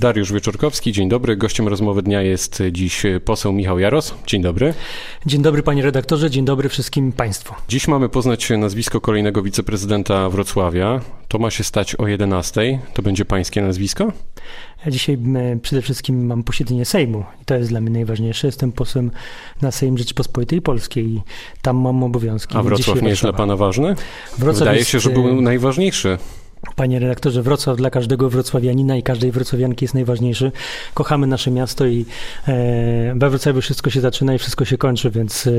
Dariusz Wieczorkowski, dzień dobry. Gościem rozmowy dnia jest dziś poseł Michał Jaros. Dzień dobry. Dzień dobry panie redaktorze, dzień dobry wszystkim państwu. Dziś mamy poznać nazwisko kolejnego wiceprezydenta Wrocławia. To ma się stać o 11. To będzie pańskie nazwisko? Ja dzisiaj przede wszystkim mam posiedzenie Sejmu i to jest dla mnie najważniejsze. Jestem posłem na Sejm Rzeczypospolitej Polskiej i tam mam obowiązki. A Wrocław nie jest dla pana ważny? Wrocław Wydaje jest... się, że był najważniejszy Panie redaktorze, Wrocław dla każdego wrocławianina i każdej wrocławianki jest najważniejszy. Kochamy nasze miasto i e, we Wrocławiu wszystko się zaczyna i wszystko się kończy, więc e,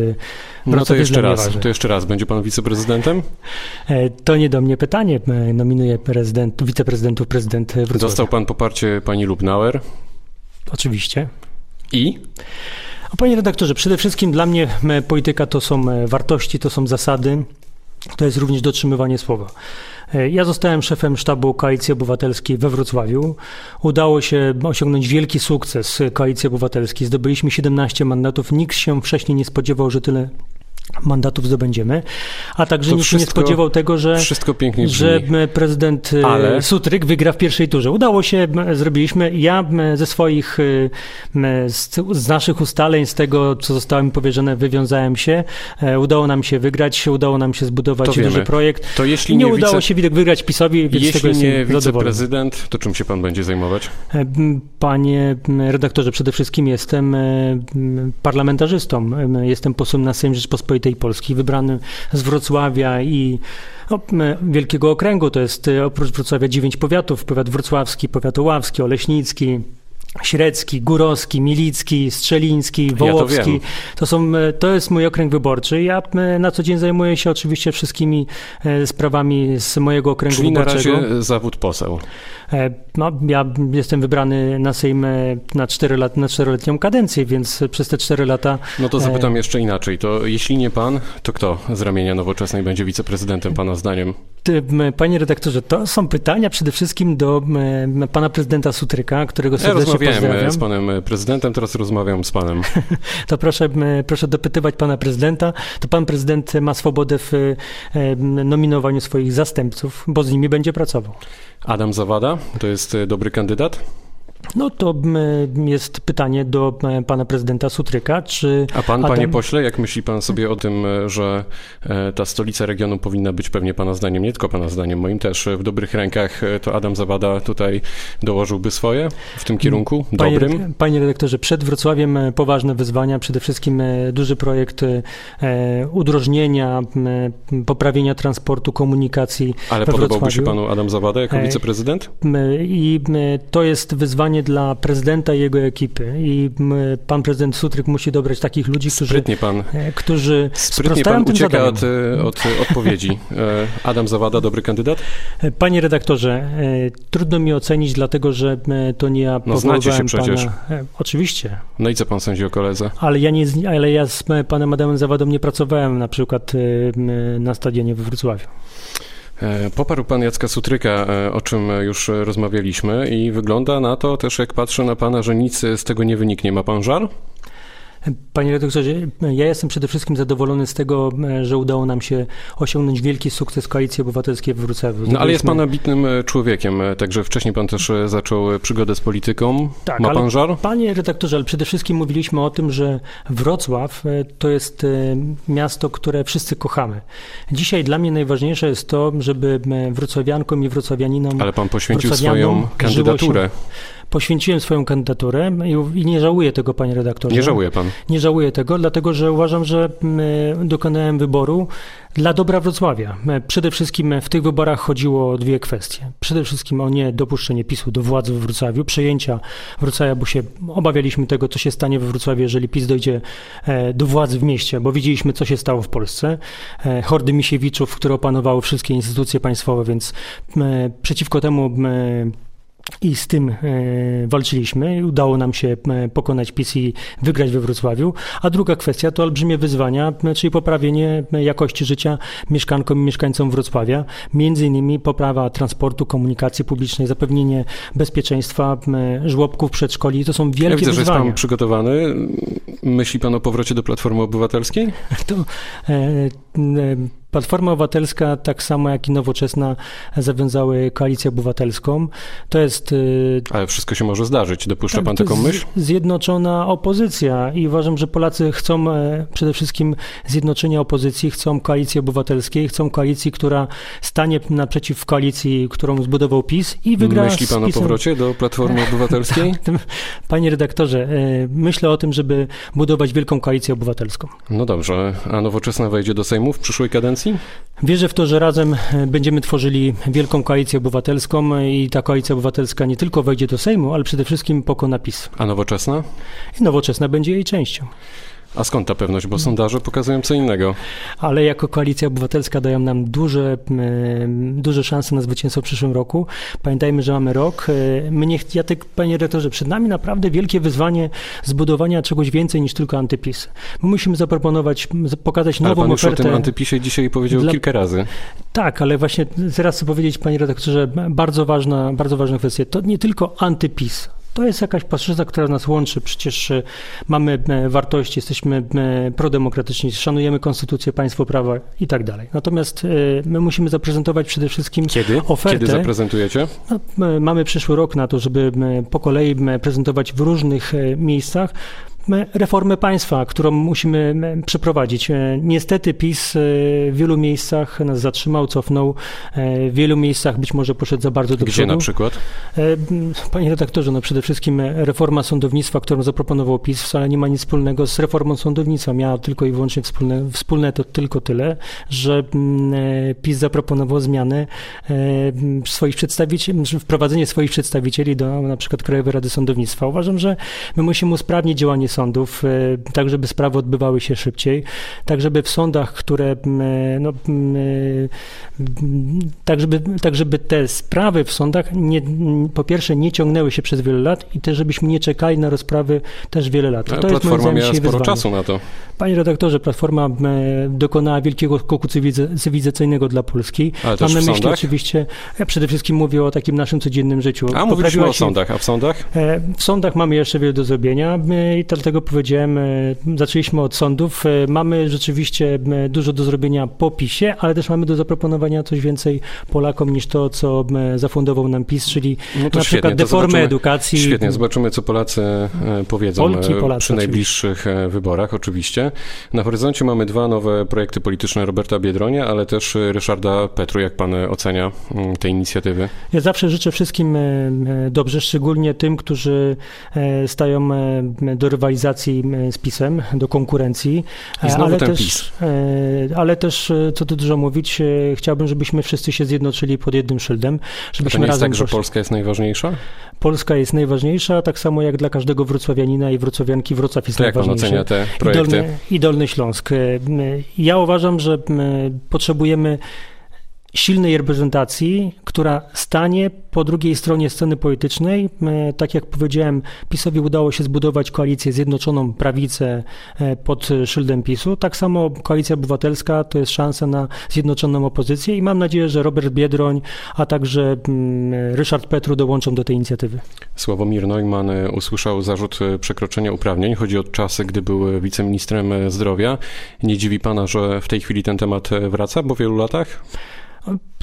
No to jeszcze raz, to jeszcze raz. Będzie pan wiceprezydentem? E, to nie do mnie pytanie. E, nominuję prezydent, wiceprezydentów prezydent Wrocławia. Dostał pan poparcie pani Lubnauer? Oczywiście. I? panie redaktorze, przede wszystkim dla mnie polityka to są e, wartości, to są zasady, to jest również dotrzymywanie słowa. E, ja zostałem szefem sztabu Koalicji Obywatelskiej we Wrocławiu. Udało się osiągnąć wielki sukces Koalicji Obywatelskiej. Zdobyliśmy 17 mandatów. Nikt się wcześniej nie spodziewał, że tyle mandatów zdobędziemy, a także nikt się nie spodziewał tego, że, że prezydent e, Ale... Sutryk wygra w pierwszej turze. Udało się, zrobiliśmy. Ja ze swoich, e, z naszych ustaleń, z tego, co zostało mi powierzone, wywiązałem się. E, udało nam się wygrać, udało nam się zbudować to duży projekt. To jeśli nie, nie udało wice... się widok wygrać PiSowi, więc jeśli tego nie wiceprezydent, to czym się pan będzie zajmować? Panie redaktorze, przede wszystkim jestem parlamentarzystą. Jestem posłem na Sejm Rzeczpospolitej Rzeczypospolitej Polskiej, wybrany z Wrocławia i no, Wielkiego Okręgu. To jest e, oprócz Wrocławia dziewięć powiatów. Powiat wrocławski, powiat oławski, oleśnicki, Średzki, Górowski, Milicki, Strzeliński, Wołowski. Ja to, to, są, e, to jest mój okręg wyborczy. Ja e, na co dzień zajmuję się oczywiście wszystkimi sprawami z mojego okręgu Czyli wyborczego. Czyli na razie zawód poseł. No, ja jestem wybrany na Sejm na, 4 lat, na czteroletnią kadencję, więc przez te 4 lata... No to zapytam jeszcze inaczej. To jeśli nie pan, to kto z ramienia Nowoczesnej będzie wiceprezydentem pana zdaniem? Panie redaktorze, to są pytania przede wszystkim do pana prezydenta Sutryka, którego serdecznie ja rozmawiałem pozdrawiam. z panem prezydentem, teraz rozmawiam z panem. to proszę, proszę dopytywać pana prezydenta. To pan prezydent ma swobodę w nominowaniu swoich zastępców, bo z nimi będzie pracował. Adam Zawada to jest e, dobry kandydat? No to jest pytanie do e, pana prezydenta Sutryka, czy... A pan, Adam... panie pośle, jak myśli pan sobie o tym, e, że ta stolica regionu powinna być pewnie pana zdaniem, nie tylko pana zdaniem, moim też, w dobrych rękach, to Adam Zawada tutaj dołożyłby swoje w tym kierunku dobrym? Panie, panie redaktorze, przed Wrocławiem poważne wyzwania, przede wszystkim duży projekt udrożnienia, poprawienia transportu, komunikacji Ale podobałby się panu Adam Zawada jako wiceprezydent? I to jest wyzwanie dla prezydenta i jego ekipy. I pan prezydent Sutryk musi dobrać takich ludzi, którzy, Sprytnie pan, e, którzy Sprytnie pan ucieka od, e, od odpowiedzi. E, Adam Zawada, dobry kandydat? Panie redaktorze, trudno mi ocenić, dlatego że to nie ja No znacie się przecież. Pana. Oczywiście. No i co pan sądzi o koledze? Ale ja, nie, ale ja z panem Adamem Zawadą nie pracowałem na przykład na stadionie we Wrocławiu. E, poparł pan Jacka Sutryka, e, o czym już rozmawialiśmy i wygląda na to też, jak patrzę na pana, że nic z tego nie wyniknie. Ma pan żal? Panie redaktorze, ja jestem przede wszystkim zadowolony z tego, że udało nam się osiągnąć wielki sukces Koalicji Obywatelskiej w Wrocławiu. No ale jest pan ambitnym e, człowiekiem, e, także wcześniej pan też e, zaczął przygodę z polityką. Tak, Ma pan żar? Panie redaktorze, ale przede wszystkim mówiliśmy o tym, że Wrocław to jest miasto, które wszyscy kochamy. Dzisiaj dla mnie najważniejsze jest to, żeby wrocławiankom i wrocławianinom... Ale pan poświęcił swoją kandydaturę poświęciłem swoją kandydaturę i, nie żałuję tego, panie redaktorze. Nie żałuje pan? Nie żałuję tego, dlatego że uważam, że dokonałem wyboru dla dobra Wrocławia. Przede wszystkim w tych wyborach chodziło o dwie kwestie. Przede wszystkim o nie dopuszczenie PiSu do władzy w Wrocławiu, przejęcia Wrocławia, bo się obawialiśmy tego, co się stanie we Wrocławiu, jeżeli PiS dojdzie e, do władzy w mieście, bo widzieliśmy, co się stało w Polsce. E, hordy Misiewiczów, które opanowały wszystkie instytucje państwowe, więc przeciwko temu i z tym e, walczyliśmy. Udało nam się e, pokonać PiS i wygrać we Wrocławiu. A druga kwestia to olbrzymie wyzwania, e, czyli poprawienie jakości życia mieszkankom i mieszkańcom Wrocławia. Między innymi poprawa transportu, komunikacji publicznej, zapewnienie bezpieczeństwa, żłobków, przedszkoli. To są wielkie ja widzę, wyzwania. że jest pan przygotowany. Myśli pan o powrocie do Platformy Obywatelskiej? To, e, e, Platforma Obywatelska, tak samo jak i Nowoczesna, zawiązały koalicję obywatelską. To jest. Y, Ale wszystko się może zdarzyć. Dopuszcza tak, pan taką myśl? Zjednoczona opozycja i uważam, że Polacy chcą e, przede wszystkim zjednoczenia opozycji, chcą koalicji obywatelskiej, chcą koalicji, która stanie naprzeciw koalicji, którą zbudował PiS i wygra. Myśli pan o powrocie do Platformy Obywatelskiej? Panie redaktorze, e, myślę o tym, żeby budować wielką koalicję obywatelską. No dobrze, a Nowoczesna wejdzie do Sejmu w przyszłej kadencji? Wierzę w to, że razem e, będziemy tworzyli wielką koalicję obywatelską i ta koalicja obywatelska nie tylko wejdzie do Sejmu, ale przede wszystkim pokona PiS. A Nowoczesna? I Nowoczesna będzie jej częścią. A skąd ta pewność? Bo sondaże pokazują co innego. Ale jako Koalicja Obywatelska dają nam duże, duże szanse na zwycięstwo w przyszłym roku. Pamiętajmy, że mamy rok. E, mnie, ja tak, panie rektorze, przed nami naprawdę wielkie wyzwanie zbudowania czegoś więcej niż tylko antypis. My musimy zaproponować, pokazać nową ale pan ofertę. już o tym antypisie dzisiaj powiedział dla... kilka razy. Tak, ale właśnie teraz chcę powiedzieć, panie redaktorze, bardzo ważna, bardzo ważna kwestia. To nie tylko antypis, to jest jakaś płaszczyzna, która nas łączy. Przecież e, mamy e, wartości, jesteśmy e, prodemokratyczni, szanujemy konstytucję, państwo prawa i tak dalej. Natomiast my musimy zaprezentować przede wszystkim Kiedy? ofertę. Kiedy zaprezentujecie? No, mamy przyszły rok na to, żeby po kolei prezentować w różnych miejscach reformę państwa, którą musimy przeprowadzić. E, niestety PiS e, w wielu miejscach nas zatrzymał, cofnął, e, w wielu miejscach być może poszedł za bardzo do Gdzie przodu. na przykład? Panie redaktorze, no przede wszystkim reforma sądownictwa, którą zaproponował PiS, wcale nie ma nic wspólnego z reformą sądownictwa. Miała tylko i wyłącznie wspólne, wspólne to tylko tyle, że PiS zaproponował zmianę swoich przedstawicieli, wprowadzenie swoich przedstawicieli do na przykład Krajowej Rady Sądownictwa. Uważam, że my musimy usprawnić działanie sądów, e, tak żeby sprawy odbywały się szybciej, tak żeby w sądach, które, no, tak żeby, tak żeby te sprawy w sądach nie, po pierwsze nie ciągnęły się przez wiele lat i też żebyśmy nie czekali na rozprawy też wiele lat. To Platforma jest miała sporo wyzwanie. czasu na to. Panie redaktorze, Platforma dokonała wielkiego skoku cywilizacyjnego dla Polski. Ale Mam na myśli oczywiście, ja przede wszystkim mówię o takim naszym codziennym życiu. A mówiliśmy o sądach, a w sądach? E, w sądach mamy jeszcze wiele do zrobienia i dlatego powiedziałem, e, zaczęliśmy od sądów. E, mamy rzeczywiście dużo do zrobienia po PiSie, ale też mamy do zaproponowania coś więcej Polakom niż to, co zafundował nam PiS, czyli no na przykład świetnie, deformę edukacji. Świetnie, zobaczymy, co Polacy powiedzą Polki, Polacy, przy najbliższych oczywiście. wyborach, oczywiście. Na horyzoncie mamy dwa nowe projekty polityczne Roberta Biedronia, ale też Ryszarda Petru. Jak pan ocenia mm, te inicjatywy? Ja zawsze życzę wszystkim dobrze, szczególnie tym, którzy stają do rywalizacji rywalizacji z PiSem, do konkurencji. Znowu ale, też, PiS. E, ale też, e, co tu dużo mówić, e, chciałbym, żebyśmy wszyscy się zjednoczyli pod jednym szyldem. Żebyśmy to nie jest tak, że Polska jest najważniejsza? Polska jest najważniejsza, tak samo jak dla każdego wrocławianina i wrocławianki Wrocław jest to najważniejszy. jak pan ocenia te projekty? I Dolny, I Dolny Śląsk. Ja uważam, że potrzebujemy silnej reprezentacji, która stanie po drugiej stronie sceny politycznej. E, tak jak powiedziałem, PiSowi udało się zbudować koalicję Zjednoczoną Prawicę e, pod szyldem PiSu. Tak samo Koalicja Obywatelska to jest szansa na zjednoczoną opozycję i mam nadzieję, że Robert Biedroń, a także mm, Ryszard Petru dołączą do tej inicjatywy. Sławomir Neumann e, usłyszał zarzut przekroczenia uprawnień. Chodzi o czasy, gdy był wiceministrem zdrowia. Nie dziwi pana, że w tej chwili ten temat wraca po wielu latach?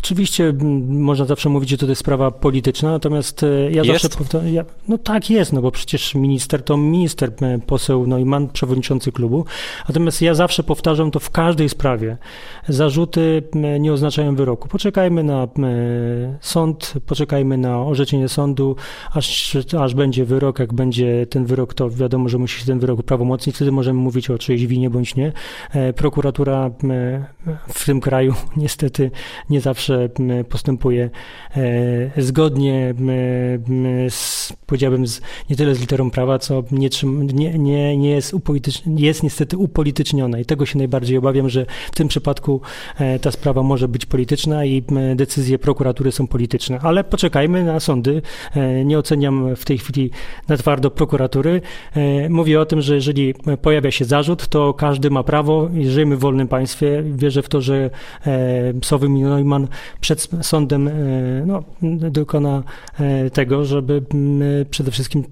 Oczywiście można zawsze mówić, że to jest sprawa polityczna, natomiast e, ja jest? zawsze powtarzam, ja, no tak jest, no bo przecież minister to minister, poseł no i man przewodniczący klubu. Natomiast ja zawsze powtarzam to w każdej sprawie. Zarzuty nie oznaczają wyroku. Poczekajmy na sąd, poczekajmy na orzeczenie sądu, aż, aż będzie wyrok. Jak będzie ten wyrok, to wiadomo, że musi się ten wyrok prawomocnić. Wtedy możemy mówić o czyjejś winie bądź nie. E, prokuratura w tym kraju niestety nie zawsze postępuje e, zgodnie z, powiedziałbym, z, nie tyle z literą prawa, co nie, nie, nie, nie jest, jest niestety upolityczniona i tego się najbardziej obawiam, że w tym przypadku e, ta sprawa może być polityczna i decyzje prokuratury są polityczne. Ale poczekajmy na sądy. E, nie oceniam w tej chwili na twardo prokuratury. Mówię o tym, że jeżeli pojawia się zarzut, to każdy ma prawo i żyjemy w wolnym państwie. Wierzę w to, że są wymienione Neumann przed sądem no, dokona tego, żeby przede wszystkim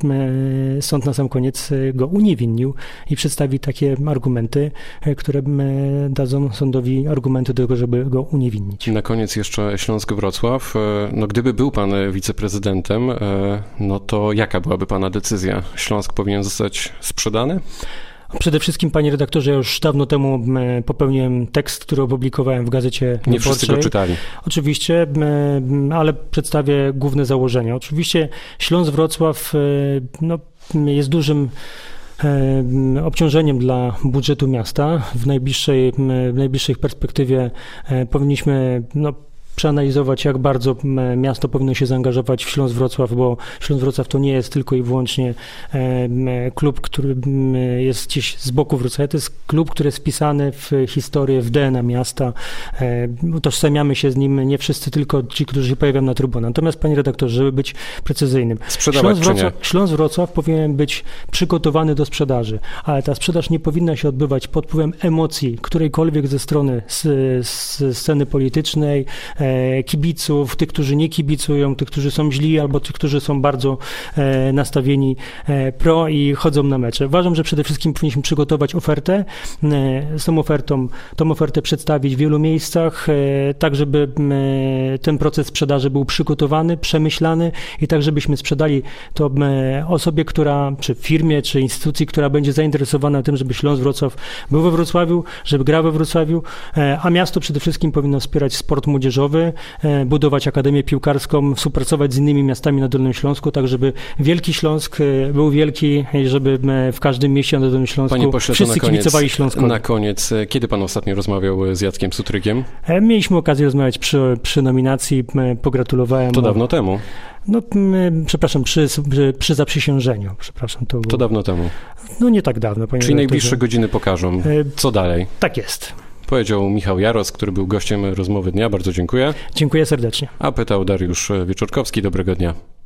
sąd na sam koniec go uniewinnił i przedstawi takie argumenty, które dadzą sądowi argumenty do tego, żeby go uniewinnić. Na koniec jeszcze Śląsk-Wrocław. No, gdyby był pan wiceprezydentem, no to jaka byłaby pana decyzja? Śląsk powinien zostać sprzedany? Przede wszystkim, panie redaktorze, ja już dawno temu popełniłem tekst, który opublikowałem w gazecie Nie wszyscy go czytali. Oczywiście, ale przedstawię główne założenia. Oczywiście Śląsk-Wrocław no, jest dużym obciążeniem dla budżetu miasta. W najbliższej, w najbliższej perspektywie powinniśmy no, przeanalizować, jak bardzo miasto powinno się zaangażować w Śląsk Wrocław, bo Śląsk Wrocław to nie jest tylko i wyłącznie klub, który jest gdzieś z boku Wrocławia, to jest klub, który jest wpisany w historię, w DNA miasta. Utożsamiamy się z nim nie wszyscy, tylko ci, którzy się pojawiają na trybunach. Natomiast, panie redaktorze, żeby być precyzyjnym, Śląsk Wrocław, Śląsk Wrocław powinien być przygotowany do sprzedaży, ale ta sprzedaż nie powinna się odbywać pod wpływem emocji którejkolwiek ze strony sceny politycznej, E, kibiców, tych, którzy nie kibicują, tych, którzy są źli albo tych, którzy są bardzo e, nastawieni e, pro i chodzą na mecze. Uważam, że przede wszystkim powinniśmy przygotować ofertę, z tą ofertą, tą ofertę przedstawić w wielu miejscach, tak żeby ten proces sprzedaży był przygotowany, przemyślany i tak, żebyśmy sprzedali to osobie, która, czy firmie, czy instytucji, która będzie zainteresowana tym, żeby Śląsk Wrocław był we Wrocławiu, żeby grał we Wrocławiu, a miasto przede wszystkim powinno wspierać sport młodzieżowy, E, budować akademię piłkarską, współpracować z innymi miastami na Dolnym Śląsku, tak żeby Wielki Śląsk e, był wielki i żeby w każdym mieście na Dolnym Śląsku Panie pośle, wszyscy koniec, kibicowali Śląskowi. Na koniec, e, kiedy pan ostatnio rozmawiał z Jackiem Sutrykiem? Mieliśmy okazję rozmawiać przy, przy nominacji, pogratulowałem. To dawno temu. No, przepraszam, przy, przy, przy zaprzysiężeniu, przepraszam. To, było, to dawno temu. No nie tak dawno. Czyli najbliższe godziny pokażą. Co dalej? Tak jest. Powiedział Michał Jaros, który był gościem rozmowy dnia. Bardzo dziękuję. Dziękuję serdecznie. A pytał Dariusz Wieczorkowski. Dobrego dnia.